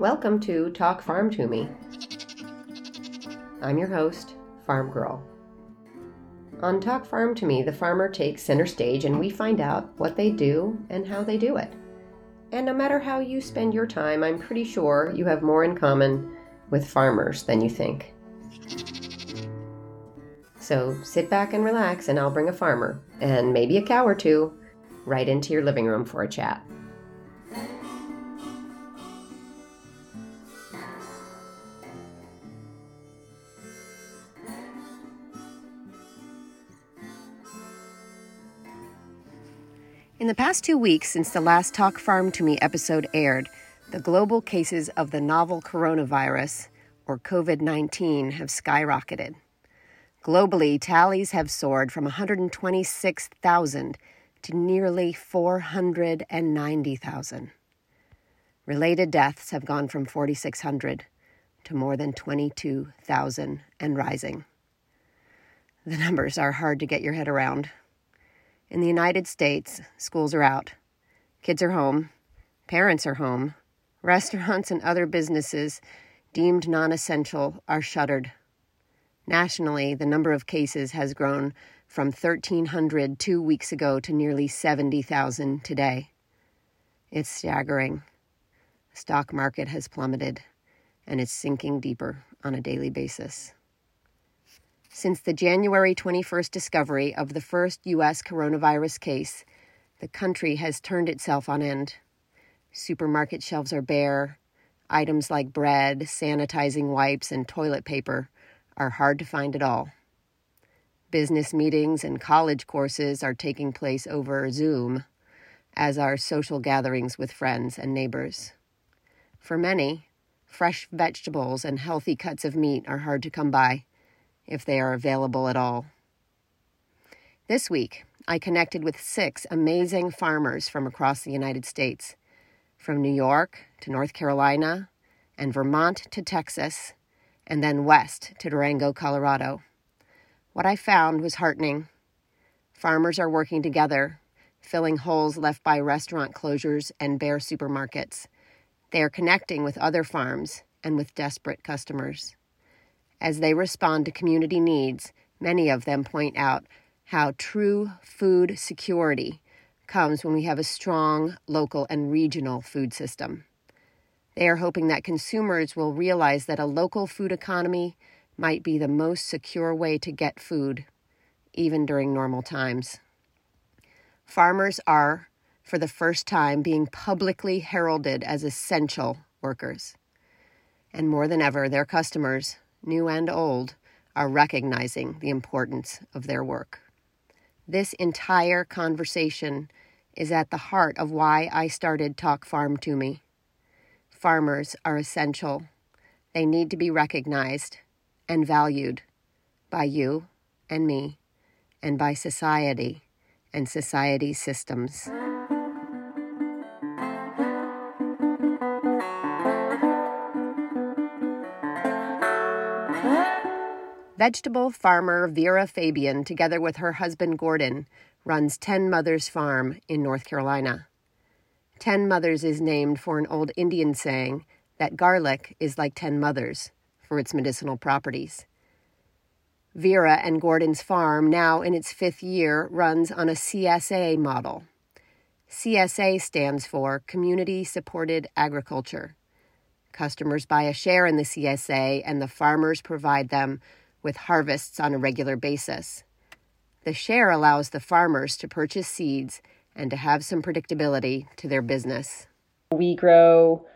Welcome to Talk Farm to Me. I'm your host, Farm Girl. On Talk Farm to Me, the farmer takes center stage and we find out what they do and how they do it. And no matter how you spend your time, I'm pretty sure you have more in common with farmers than you think. So sit back and relax, and I'll bring a farmer and maybe a cow or two right into your living room for a chat. The past two weeks since the last Talk Farm to Me episode aired, the global cases of the novel coronavirus, or COVID 19, have skyrocketed. Globally, tallies have soared from 126,000 to nearly 490,000. Related deaths have gone from 4,600 to more than 22,000 and rising. The numbers are hard to get your head around. In the United States, schools are out, kids are home, parents are home, restaurants and other businesses deemed non essential are shuttered. Nationally, the number of cases has grown from 1,300 two weeks ago to nearly 70,000 today. It's staggering. The stock market has plummeted and is sinking deeper on a daily basis. Since the January 21st discovery of the first U.S. coronavirus case, the country has turned itself on end. Supermarket shelves are bare. Items like bread, sanitizing wipes, and toilet paper are hard to find at all. Business meetings and college courses are taking place over Zoom, as are social gatherings with friends and neighbors. For many, fresh vegetables and healthy cuts of meat are hard to come by if they are available at all. This week, I connected with six amazing farmers from across the United States, from New York to North Carolina and Vermont to Texas, and then west to Durango, Colorado. What I found was heartening. Farmers are working together, filling holes left by restaurant closures and bare supermarkets. They are connecting with other farms and with desperate customers. As they respond to community needs, many of them point out how true food security comes when we have a strong local and regional food system. They are hoping that consumers will realize that a local food economy might be the most secure way to get food, even during normal times. Farmers are, for the first time, being publicly heralded as essential workers. And more than ever, their customers, new and old, are recognizing the importance of their work. This entire conversation is at the heart of why I started Talk Farm to Me. Farmers are essential. They need to be recognized and valued by you and me and by society and society systems. Vegetable farmer Vera Fabian, together with her husband Gordon, runs Ten Mothers Farm in North Carolina. Ten Mothers is named for an old Indian saying that garlic is like ten mothers for its medicinal properties. Vera and Gordon's farm, now in its fifth year, runs on a CSA model. CSA stands for Community Supported Agriculture. Customers buy a share in the CSA, and the farmers provide them with harvests on a regular basis. The share allows the farmers to purchase seeds and to have some predictability to their business. We grow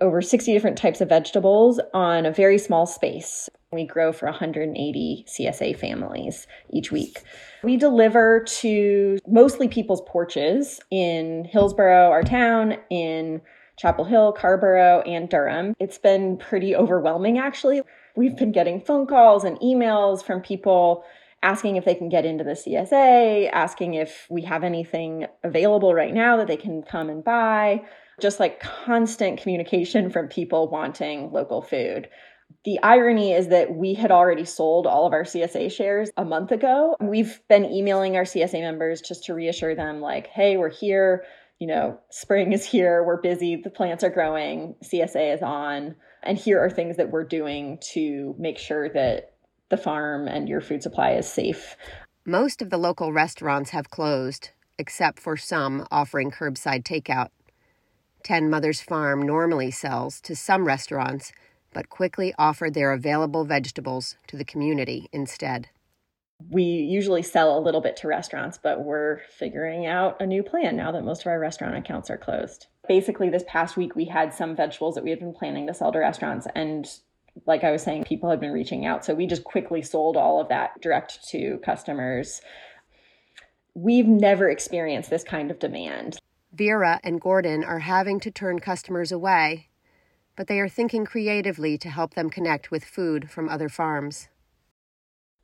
over 60 different types of vegetables on a very small space. We grow for 180 CSA families each week. We deliver to mostly people's porches in Hillsborough, our town, in Chapel Hill, Carrboro, and Durham. It's been pretty overwhelming actually. We've been getting phone calls and emails from people asking if they can get into the CSA, asking if we have anything available right now that they can come and buy. Just like constant communication from people wanting local food. The irony is that we had already sold all of our CSA shares a month ago. We've been emailing our CSA members just to reassure them, like, hey, we're here you know, spring is here, we're busy, the plants are growing, CSA is on, and here are things that we're doing to make sure that the farm and your food supply is safe. Most of the local restaurants have closed, except for some offering curbside takeout. Ten Mothers Farm normally sells to some restaurants, but quickly offered their available vegetables to the community instead. We usually sell a little bit to restaurants, but we're figuring out a new plan now that most of our restaurant accounts are closed. Basically, this past week, we had some vegetables that we had been planning to sell to restaurants, and like I was saying, people had been reaching out. So we just quickly sold all of that direct to customers. We've never experienced this kind of demand. Vera and Gordon are having to turn customers away, but they are thinking creatively to help them connect with food from other farms.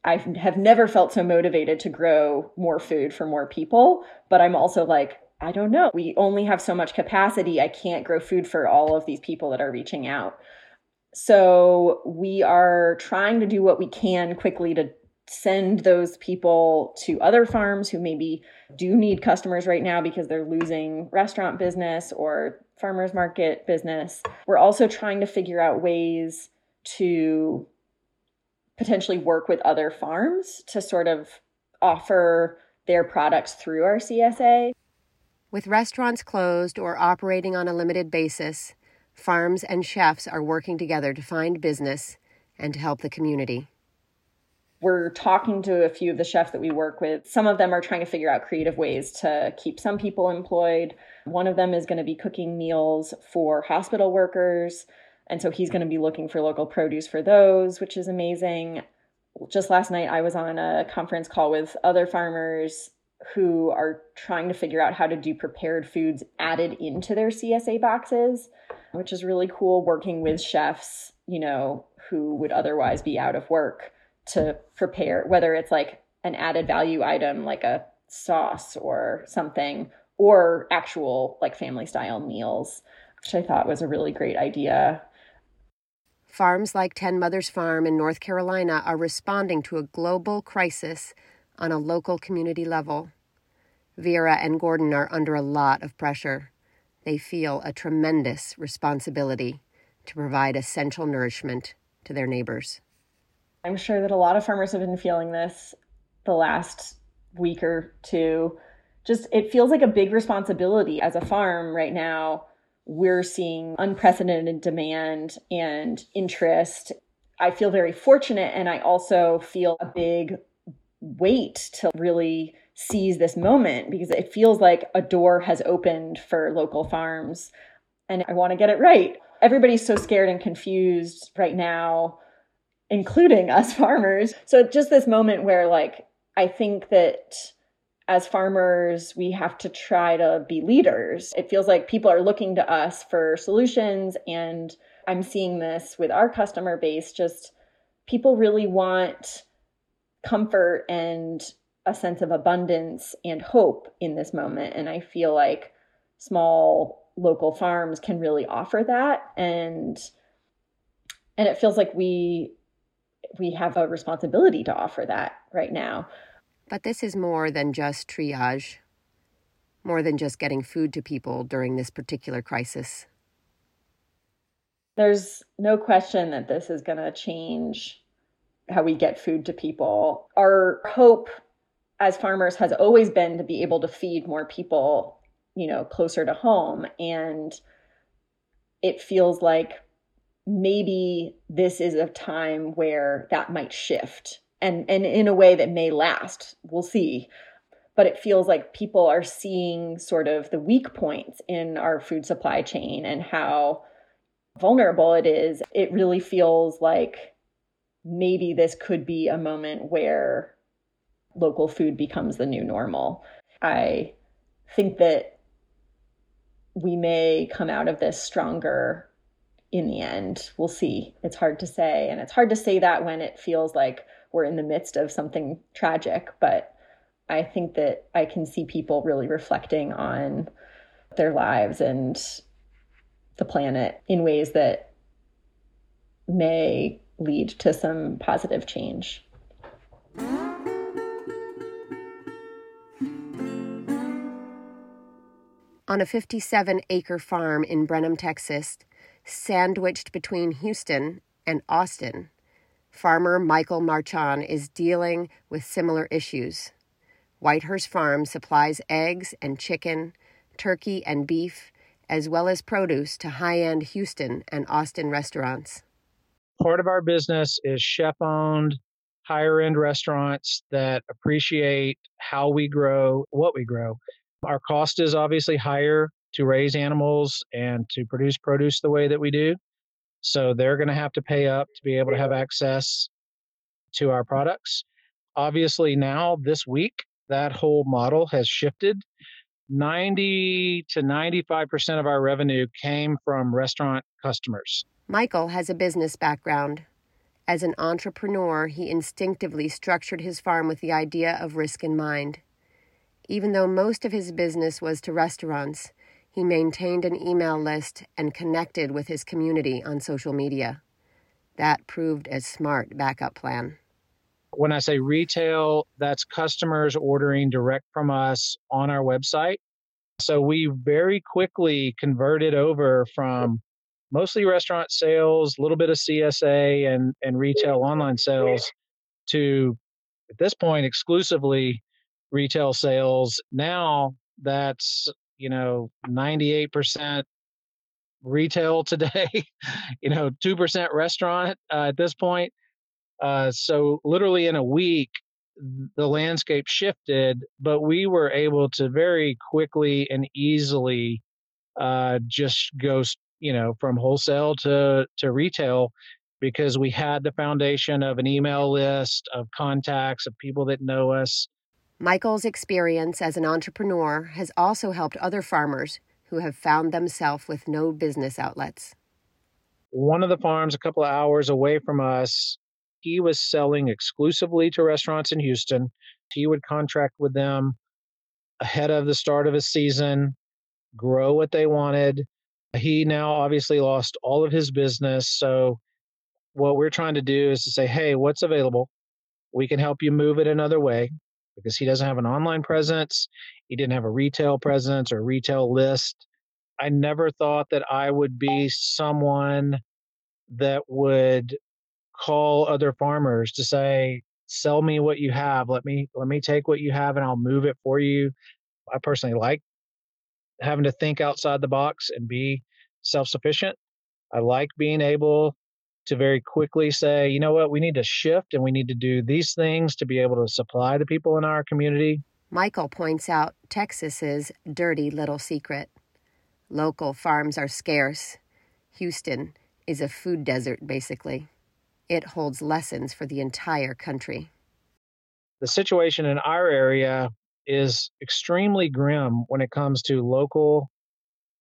I have never felt so motivated to grow more food for more people, but I'm also like, I don't know. We only have so much capacity. I can't grow food for all of these people that are reaching out. So we are trying to do what we can quickly to send those people to other farms who maybe do need customers right now because they're losing restaurant business or farmers market business. We're also trying to figure out ways to potentially work with other farms to sort of offer their products through our CSA. With restaurants closed or operating on a limited basis, farms and chefs are working together to find business and to help the community. We're talking to a few of the chefs that we work with. Some of them are trying to figure out creative ways to keep some people employed. One of them is going to be cooking meals for hospital workers. And so he's going to be looking for local produce for those, which is amazing. Just last night, I was on a conference call with other farmers who are trying to figure out how to do prepared foods added into their CSA boxes which is really cool working with chefs, you know, who would otherwise be out of work to prepare, whether it's like an added value item like a sauce or something, or actual like family style meals, which I thought was a really great idea. Farms like Ten Mothers Farm in North Carolina are responding to a global crisis on a local community level. Vera and Gordon are under a lot of pressure they feel a tremendous responsibility to provide essential nourishment to their neighbors. I'm sure that a lot of farmers have been feeling this the last week or two. Just it feels like a big responsibility as a farm right now. We're seeing unprecedented demand and interest. I feel very fortunate, and I also feel a big weight to really seize this moment because it feels like a door has opened for local farms and I want to get it right. Everybody's so scared and confused right now, including us farmers. So just this moment where like I think that as farmers, we have to try to be leaders. It feels like people are looking to us for solutions and I'm seeing this with our customer base just people really want comfort and a sense of abundance and hope in this moment. And I feel like small local farms can really offer that. And and it feels like we we have a responsibility to offer that right now. But this is more than just triage, more than just getting food to people during this particular crisis. There's no question that this is going to change how we get food to people. Our hope as farmers has always been to be able to feed more people, you know, closer to home. And it feels like maybe this is a time where that might shift and, and in a way that may last. We'll see. But it feels like people are seeing sort of the weak points in our food supply chain and how vulnerable it is. It really feels like maybe this could be a moment where local food becomes the new normal. I think that we may come out of this stronger in the end. We'll see. It's hard to say. And it's hard to say that when it feels like we're in the midst of something tragic. But I think that I can see people really reflecting on their lives and the planet in ways that may lead to some positive change. On a 57 acre farm in Brenham, Texas, sandwiched between Houston and Austin, farmer Michael Marchand is dealing with similar issues. Whitehurst Farm supplies eggs and chicken, turkey and beef, as well as produce to high end Houston and Austin restaurants. Part of our business is chef owned, higher end restaurants that appreciate how we grow, what we grow. Our cost is obviously higher to raise animals and to produce produce the way that we do. So they're going to have to pay up to be able to have access to our products. Obviously, now this week, that whole model has shifted. 90 to 95% of our revenue came from restaurant customers. Michael has a business background. As an entrepreneur, he instinctively structured his farm with the idea of risk in mind. Even though most of his business was to restaurants, he maintained an email list and connected with his community on social media. That proved a smart backup plan. When I say retail, that's customers ordering direct from us on our website. So we very quickly converted over from mostly restaurant sales, a little bit of CSA and, and retail online sales to at this point exclusively retail sales. Now that's, you know, 98% retail today, you know, 2% restaurant uh, at this point. Uh, so literally in a week, the landscape shifted, but we were able to very quickly and easily uh, just go, you know, from wholesale to to retail because we had the foundation of an email list of contacts of people that know us. Michael's experience as an entrepreneur has also helped other farmers who have found themselves with no business outlets. One of the farms a couple of hours away from us he was selling exclusively to restaurants in Houston. He would contract with them ahead of the start of a season, grow what they wanted. He now obviously lost all of his business. So, what we're trying to do is to say, hey, what's available? We can help you move it another way because he doesn't have an online presence. He didn't have a retail presence or retail list. I never thought that I would be someone that would call other farmers to say, sell me what you have. Let me let me take what you have and I'll move it for you. I personally like having to think outside the box and be self-sufficient. I like being able to very quickly say, you know what, we need to shift and we need to do these things to be able to supply the people in our community. Michael points out Texas's dirty little secret. Local farms are scarce. Houston is a food desert, basically. It holds lessons for the entire country. The situation in our area is extremely grim when it comes to local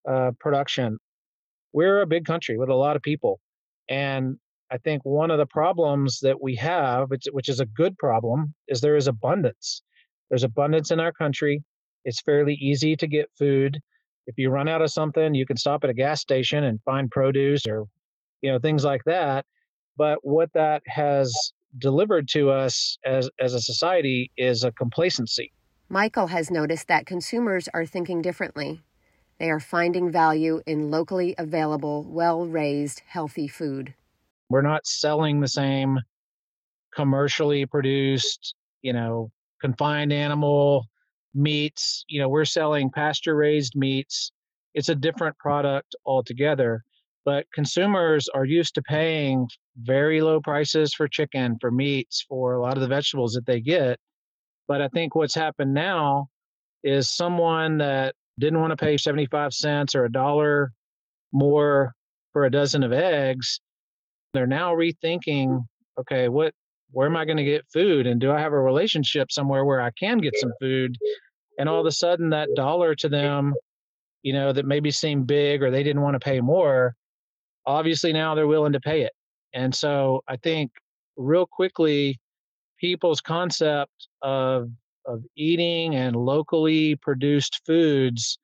uh, production. We're a big country with a lot of people. And I think one of the problems that we have, which is a good problem, is there is abundance. There's abundance in our country. It's fairly easy to get food. If you run out of something, you can stop at a gas station and find produce or you know things like that. But what that has delivered to us as, as a society is a complacency. Michael has noticed that consumers are thinking differently. They are finding value in locally available, well raised, healthy food. We're not selling the same commercially produced, you know, confined animal meats. You know, we're selling pasture raised meats. It's a different product altogether. But consumers are used to paying very low prices for chicken, for meats, for a lot of the vegetables that they get. But I think what's happened now is someone that didn't want to pay 75 cents or a dollar more for a dozen of eggs, they're now rethinking, okay, what where am I going to get food and do I have a relationship somewhere where I can get some food? And all of a sudden that dollar to them, you know, that maybe seemed big or they didn't want to pay more, obviously now they're willing to pay it. And so I think real quickly, people's concept of of eating and locally produced foods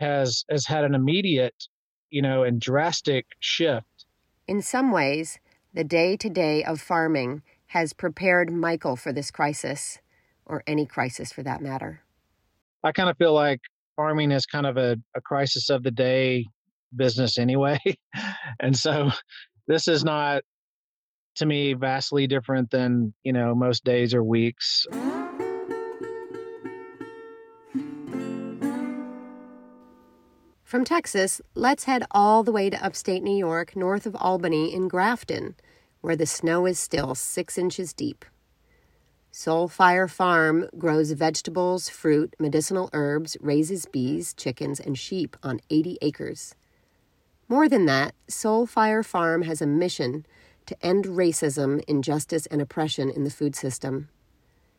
has has had an immediate, you know, and drastic shift. In some ways, the day-to-day of farming has prepared Michael for this crisis or any crisis for that matter. I kind of feel like farming is kind of a, a crisis of the day business anyway. and so this is not to me vastly different than, you know, most days or weeks. From Texas, let's head all the way to upstate New York, north of Albany in Grafton, where the snow is still six inches deep. Soulfire Farm grows vegetables, fruit, medicinal herbs, raises bees, chickens, and sheep on 80 acres. More than that, Soulfire Farm has a mission to end racism, injustice, and oppression in the food system.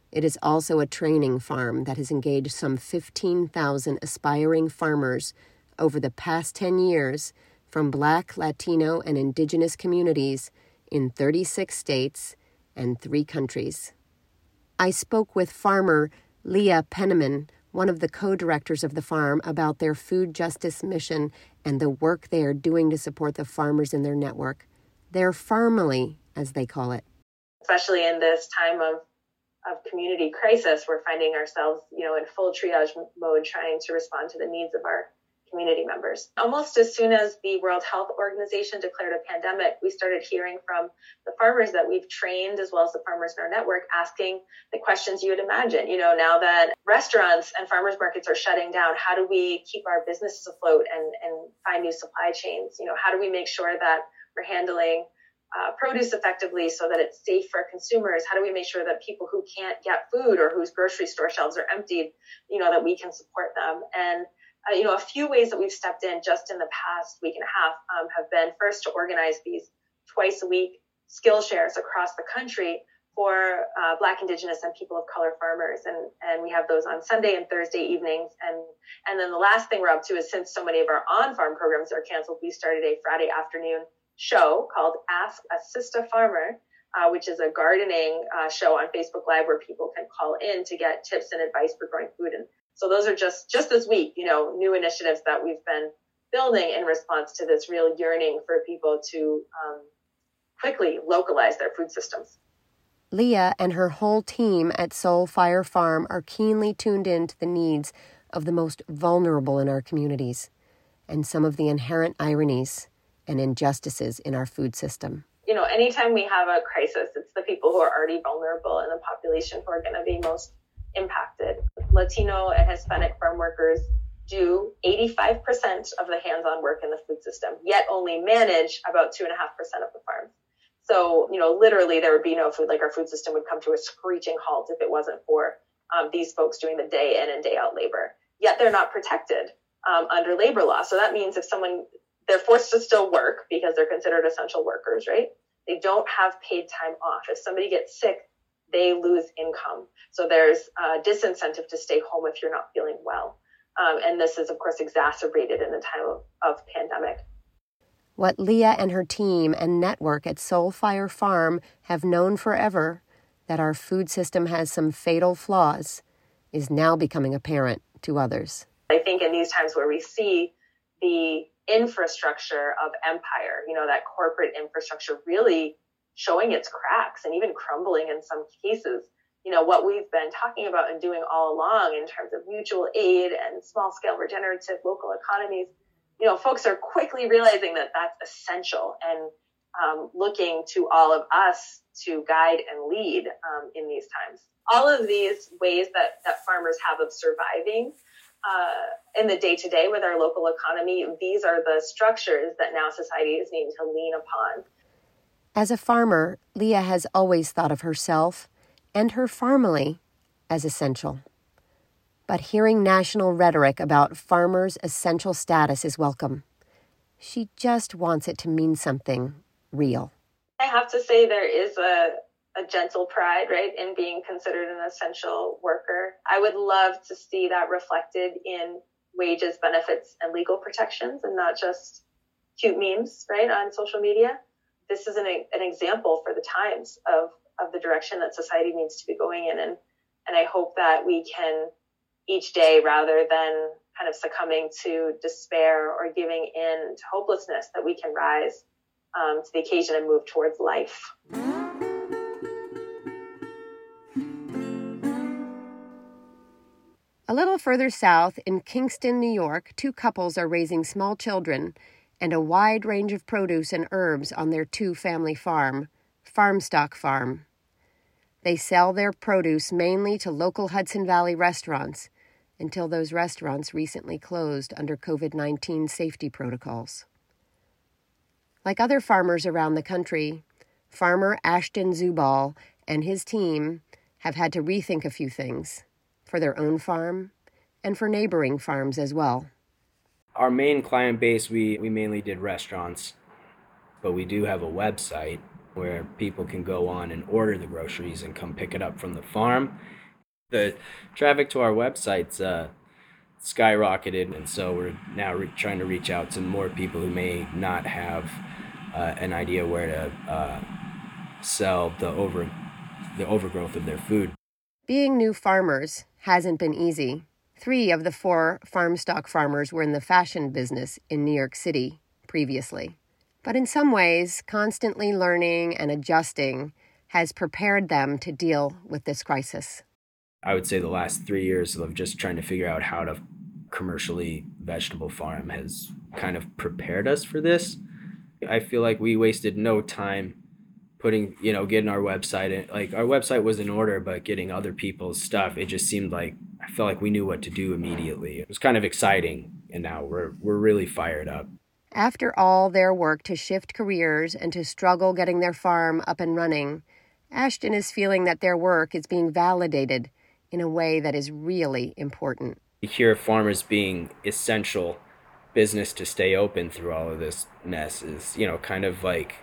It is also a training farm that has engaged some 15,000 aspiring farmers over the past 10 years from Black, Latino, and Indigenous communities in 36 states and three countries. I spoke with farmer Leah Penniman, one of the co directors of the farm, about their food justice mission and the work they are doing to support the farmers in their network. Their family, as they call it. Especially in this time of of community crisis, we're finding ourselves, you know, in full triage mode, trying to respond to the needs of our community members. Almost as soon as the World Health Organization declared a pandemic, we started hearing from the farmers that we've trained, as well as the farmers in our network, asking the questions you would imagine. You know, now that restaurants and farmers markets are shutting down, how do we keep our businesses afloat and, and find new supply chains? You know, how do we make sure that we're handling uh, produce effectively so that it's safe for consumers? How do we make sure that people who can't get food or whose grocery store shelves are emptied, you know, that we can support them? And uh, you know, a few ways that we've stepped in just in the past week and a half um, have been first to organize these twice a week skill shares across the country for uh, Black, Indigenous, and people of color farmers, and and we have those on Sunday and Thursday evenings, and and then the last thing we're up to is since so many of our on-farm programs are canceled, we started a Friday afternoon show called Ask a Sista Farmer, uh, which is a gardening uh, show on Facebook Live where people can call in to get tips and advice for growing food and so those are just just this week, you know, new initiatives that we've been building in response to this real yearning for people to um, quickly localize their food systems. Leah and her whole team at Soul Fire Farm are keenly tuned in to the needs of the most vulnerable in our communities and some of the inherent ironies and injustices in our food system. You know, anytime we have a crisis, it's the people who are already vulnerable in the population who are going to be most impacted. Latino and Hispanic farm workers do 85% of the hands-on work in the food system, yet only manage about 2.5% of the farms. So, you know, literally there would be no food, like our food system would come to a screeching halt if it wasn't for um, these folks doing the day in and day out labor. Yet they're not protected um, under labor law. So that means if someone, they're forced to still work because they're considered essential workers, right? They don't have paid time off. If somebody gets sick, they lose income. So there's a disincentive to stay home if you're not feeling well. Um, and this is, of course, exacerbated in the time of, of pandemic. What Leah and her team and network at Soulfire Farm have known forever that our food system has some fatal flaws is now becoming apparent to others. I think in these times where we see the infrastructure of empire, you know, that corporate infrastructure really showing its cracks and even crumbling in some cases. You know, what we've been talking about and doing all along in terms of mutual aid and small scale regenerative local economies, you know, folks are quickly realizing that that's essential and um, looking to all of us to guide and lead um, in these times. All of these ways that, that farmers have of surviving uh, in the day to day with our local economy, these are the structures that now society is needing to lean upon as a farmer, Leah has always thought of herself and her family as essential. But hearing national rhetoric about farmers' essential status is welcome. She just wants it to mean something real. I have to say, there is a, a gentle pride, right, in being considered an essential worker. I would love to see that reflected in wages, benefits, and legal protections, and not just cute memes, right, on social media this is an, an example for the times of, of the direction that society needs to be going in. And, and I hope that we can each day, rather than kind of succumbing to despair or giving in to hopelessness, that we can rise um, to the occasion and move towards life. A little further south, in Kingston, New York, two couples are raising small children and a wide range of produce and herbs on their two family farm, Farmstock Farm. They sell their produce mainly to local Hudson Valley restaurants until those restaurants recently closed under COVID 19 safety protocols. Like other farmers around the country, farmer Ashton Zubal and his team have had to rethink a few things for their own farm and for neighboring farms as well. Our main client base, we, we mainly did restaurants, but we do have a website where people can go on and order the groceries and come pick it up from the farm. The traffic to our website's uh, skyrocketed, and so we're now re- trying to reach out to more people who may not have uh, an idea where to uh, sell the over the overgrowth of their food. Being new farmers hasn't been easy. Three of the four farm stock farmers were in the fashion business in New York City previously. But in some ways, constantly learning and adjusting has prepared them to deal with this crisis. I would say the last three years of just trying to figure out how to commercially vegetable farm has kind of prepared us for this. I feel like we wasted no time putting, you know, getting our website in. Like our website was in order, but getting other people's stuff, it just seemed like I felt like we knew what to do immediately. It was kind of exciting, and now we're we're really fired up. After all their work to shift careers and to struggle getting their farm up and running, Ashton is feeling that their work is being validated in a way that is really important. You hear farmers being essential business to stay open through all of this mess is, you know, kind of like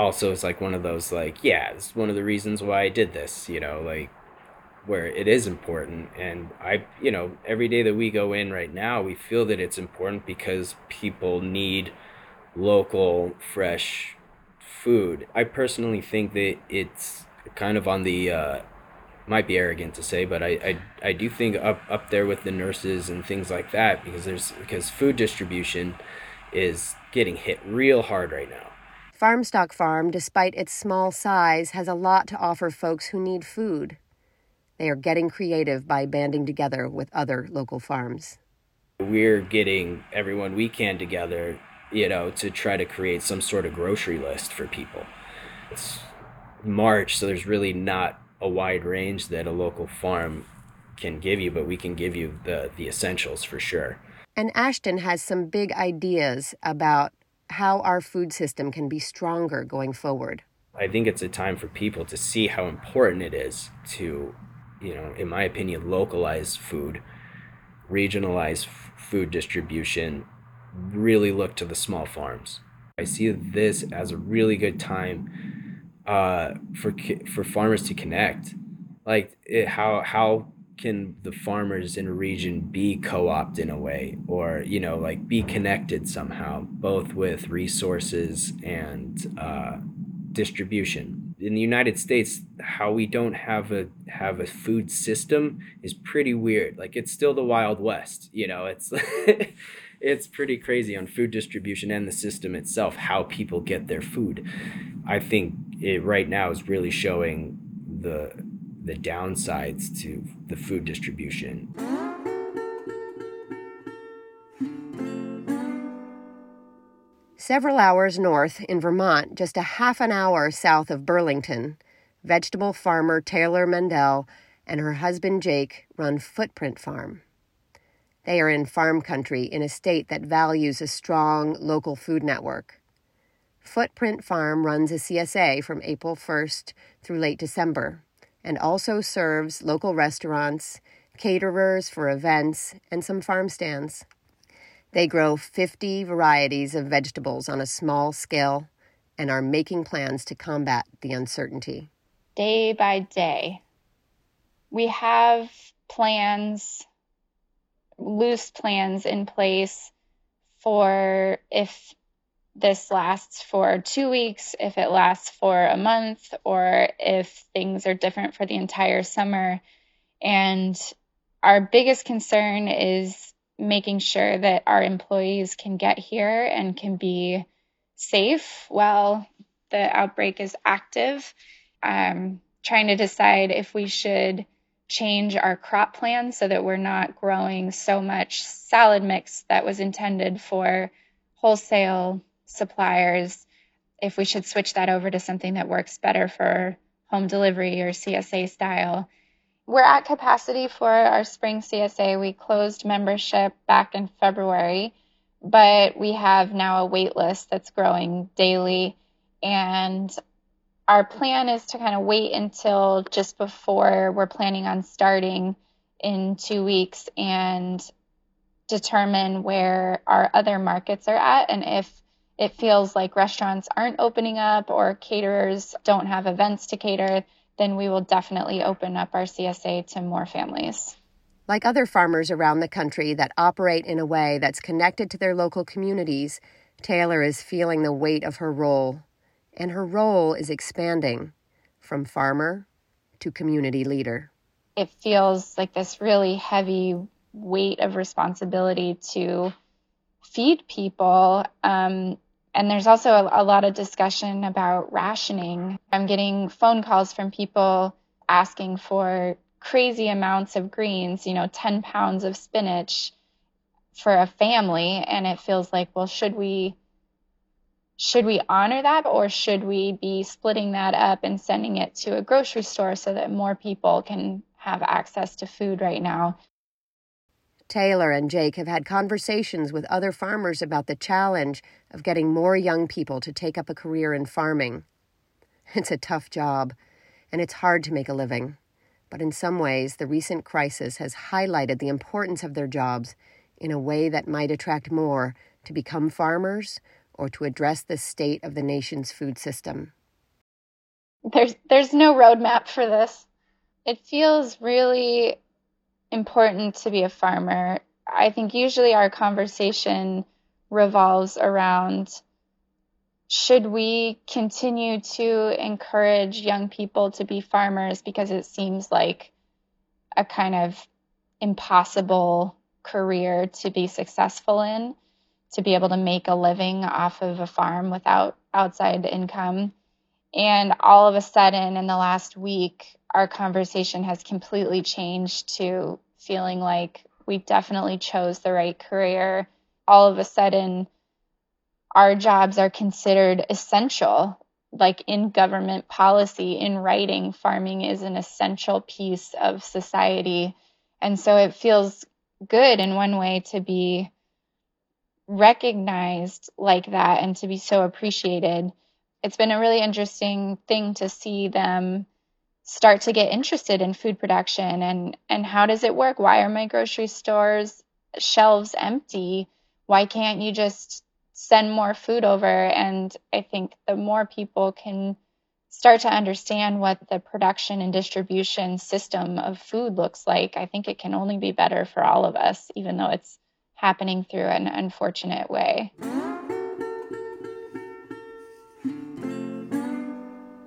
also it's like one of those like, yeah, it's one of the reasons why I did this, you know, like where it is important. And i you know every day that we go in right now we feel that it's important because people need local fresh food. I personally think that it's kind of on the uh, might be arrogant to say but I, I i do think up up there with the nurses and things like that because there's because food distribution is getting hit real hard right now farmstock farm despite its small size has a lot to offer folks who need food they are getting creative by banding together with other local farms. We're getting everyone we can together, you know, to try to create some sort of grocery list for people. It's March, so there's really not a wide range that a local farm can give you, but we can give you the the essentials for sure. And Ashton has some big ideas about how our food system can be stronger going forward. I think it's a time for people to see how important it is to you know, in my opinion, localize food, regionalize f- food distribution, really look to the small farms. I see this as a really good time uh, for for farmers to connect. Like it, how how can the farmers in a region be co-opt in a way or you know like be connected somehow both with resources and uh, distribution in the United States, how we don't have a have a food system is pretty weird. Like it's still the Wild West, you know. It's it's pretty crazy on food distribution and the system itself, how people get their food. I think it right now is really showing the the downsides to the food distribution. Several hours north in Vermont, just a half an hour south of Burlington, vegetable farmer Taylor Mendel and her husband Jake run Footprint Farm. They are in farm country in a state that values a strong local food network. Footprint Farm runs a CSA from April 1st through late December and also serves local restaurants, caterers for events, and some farm stands. They grow 50 varieties of vegetables on a small scale and are making plans to combat the uncertainty. Day by day, we have plans, loose plans in place for if this lasts for two weeks, if it lasts for a month, or if things are different for the entire summer. And our biggest concern is making sure that our employees can get here and can be safe while the outbreak is active. Um, trying to decide if we should change our crop plan so that we're not growing so much salad mix that was intended for wholesale suppliers. If we should switch that over to something that works better for home delivery or CSA style. We're at capacity for our spring CSA. We closed membership back in February, but we have now a wait list that's growing daily. And our plan is to kind of wait until just before we're planning on starting in two weeks and determine where our other markets are at and if it feels like restaurants aren't opening up or caterers don't have events to cater, then we will definitely open up our CSA to more families. Like other farmers around the country that operate in a way that's connected to their local communities, Taylor is feeling the weight of her role. And her role is expanding from farmer to community leader. It feels like this really heavy weight of responsibility to feed people um, and there's also a, a lot of discussion about rationing. I'm getting phone calls from people asking for crazy amounts of greens, you know, 10 pounds of spinach for a family. And it feels like, well, should we should we honor that or should we be splitting that up and sending it to a grocery store so that more people can have access to food right now? Taylor and Jake have had conversations with other farmers about the challenge of getting more young people to take up a career in farming. It's a tough job, and it's hard to make a living. But in some ways, the recent crisis has highlighted the importance of their jobs in a way that might attract more to become farmers or to address the state of the nation's food system. There's there's no roadmap for this. It feels really important to be a farmer. I think usually our conversation revolves around should we continue to encourage young people to be farmers because it seems like a kind of impossible career to be successful in, to be able to make a living off of a farm without outside income. And all of a sudden, in the last week, our conversation has completely changed to feeling like we definitely chose the right career. All of a sudden, our jobs are considered essential. Like in government policy, in writing, farming is an essential piece of society. And so it feels good in one way to be recognized like that and to be so appreciated. It's been a really interesting thing to see them start to get interested in food production? And and how does it work? Why are my grocery stores shelves empty? Why can't you just send more food over? And i think the more people can start to understand what the production and distribution system of food looks like i think it can only be better for all of us even though it's happening through an unfortunate way.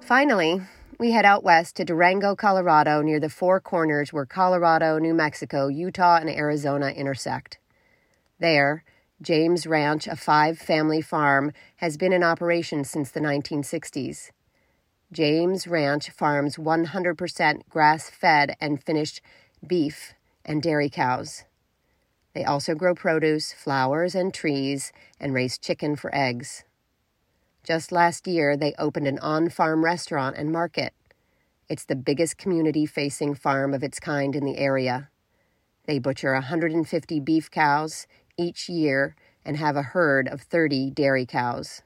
Finally we head out west to Durango, Colorado, near the four corners where Colorado, New Mexico, Utah, and Arizona intersect. There, James Ranch, a five family farm, has been in operation since the 1960s. James Ranch farms 100% grass fed and finished beef and dairy cows. They also grow produce, flowers, and trees, and raise chicken for eggs. Just last year, they opened an on farm restaurant and market. It's the biggest community facing farm of its kind in the area. They butcher 150 beef cows each year and have a herd of 30 dairy cows.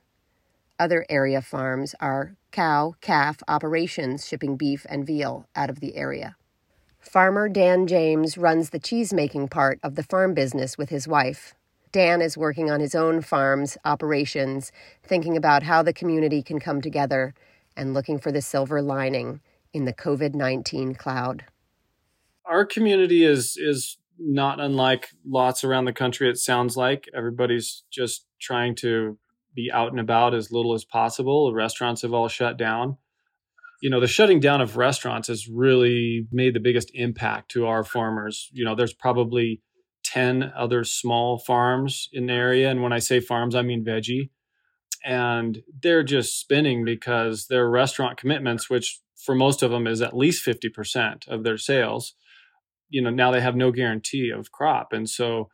Other area farms are cow calf operations shipping beef and veal out of the area. Farmer Dan James runs the cheese making part of the farm business with his wife. Dan is working on his own farm's operations, thinking about how the community can come together and looking for the silver lining in the COVID 19 cloud. Our community is, is not unlike lots around the country, it sounds like. Everybody's just trying to be out and about as little as possible. The restaurants have all shut down. You know, the shutting down of restaurants has really made the biggest impact to our farmers. You know, there's probably 10 other small farms in the area. And when I say farms, I mean veggie. And they're just spinning because their restaurant commitments, which for most of them is at least 50% of their sales, you know now they have no guarantee of crop and so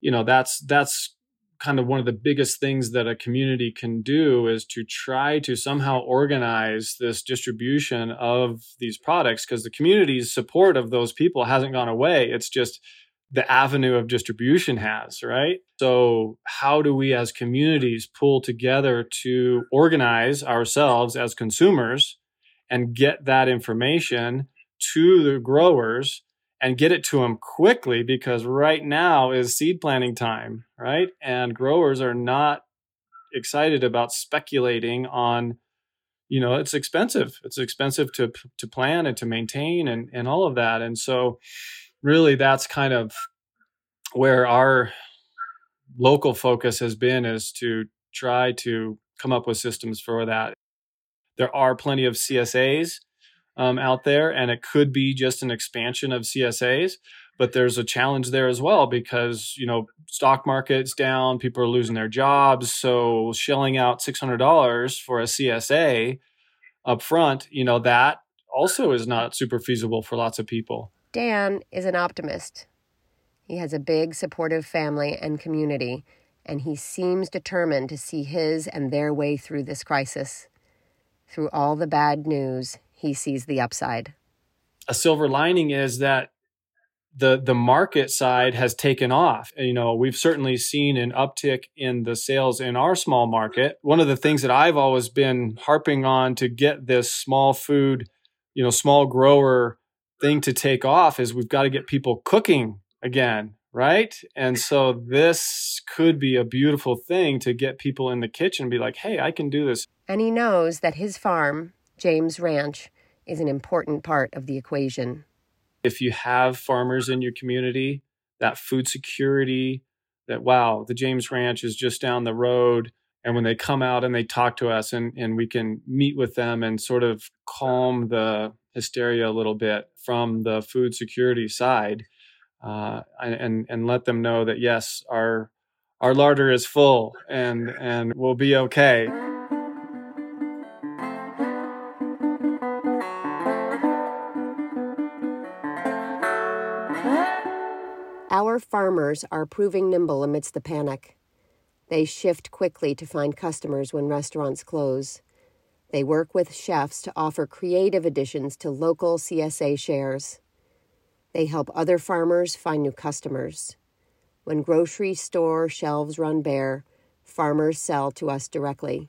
you know that's that's kind of one of the biggest things that a community can do is to try to somehow organize this distribution of these products because the community's support of those people hasn't gone away it's just the avenue of distribution has right? So how do we as communities pull together to organize ourselves as consumers and get that information to the growers and get it to them quickly? Because right now is seed planting time, right? And growers are not excited about speculating on you know it's expensive. It's expensive to to plan and to maintain and and all of that. And so really that's kind of where our local focus has been is to try to come up with systems for that there are plenty of csas um, out there, and it could be just an expansion of CSAs. But there's a challenge there as well because you know stock market's down, people are losing their jobs, so shelling out six hundred dollars for a CSA up front, you know that also is not super feasible for lots of people. Dan is an optimist. He has a big supportive family and community, and he seems determined to see his and their way through this crisis. Through all the bad news, he sees the upside. A silver lining is that the the market side has taken off. You know, we've certainly seen an uptick in the sales in our small market. One of the things that I've always been harping on to get this small food, you know, small grower thing to take off is we've got to get people cooking again, right? And so this could be a beautiful thing to get people in the kitchen and be like, "Hey, I can do this." And he knows that his farm James Ranch is an important part of the equation. If you have farmers in your community, that food security, that wow, the James Ranch is just down the road. And when they come out and they talk to us and, and we can meet with them and sort of calm the hysteria a little bit from the food security side uh, and, and let them know that yes, our, our larder is full and, and we'll be okay. Our farmers are proving nimble amidst the panic. They shift quickly to find customers when restaurants close. They work with chefs to offer creative additions to local CSA shares. They help other farmers find new customers. When grocery store shelves run bare, farmers sell to us directly.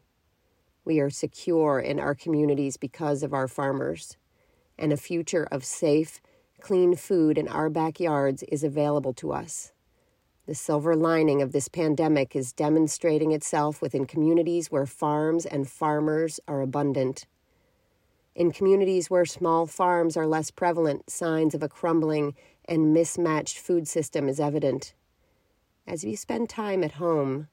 We are secure in our communities because of our farmers, and a future of safe, clean food in our backyards is available to us. The silver lining of this pandemic is demonstrating itself within communities where farms and farmers are abundant. In communities where small farms are less prevalent, signs of a crumbling and mismatched food system is evident. As you spend time at home,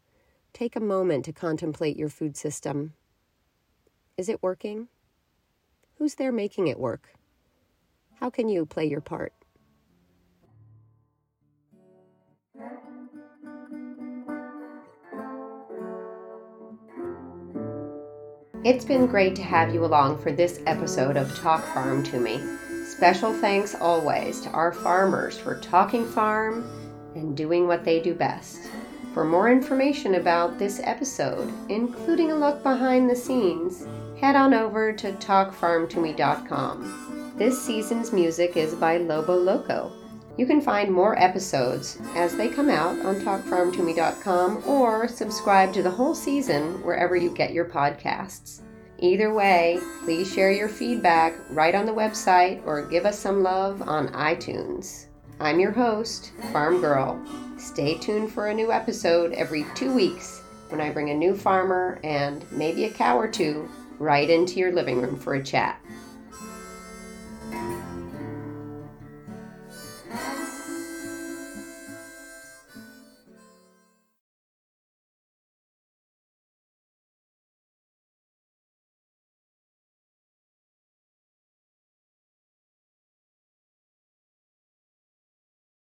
take a moment to contemplate your food system. Is it working? Who's there making it work? How can you play your part? It's been great to have you along for this episode of Talk Farm to Me. Special thanks always to our farmers for talking farm and doing what they do best. For more information about this episode, including a look behind the scenes, head on over to talkfarmtome.com. This season's music is by Lobo Loco. You can find more episodes as they come out on talkfarmtome.com or subscribe to the whole season wherever you get your podcasts. Either way, please share your feedback right on the website or give us some love on iTunes. I'm your host, Farm Girl. Stay tuned for a new episode every two weeks when I bring a new farmer and maybe a cow or two right into your living room for a chat.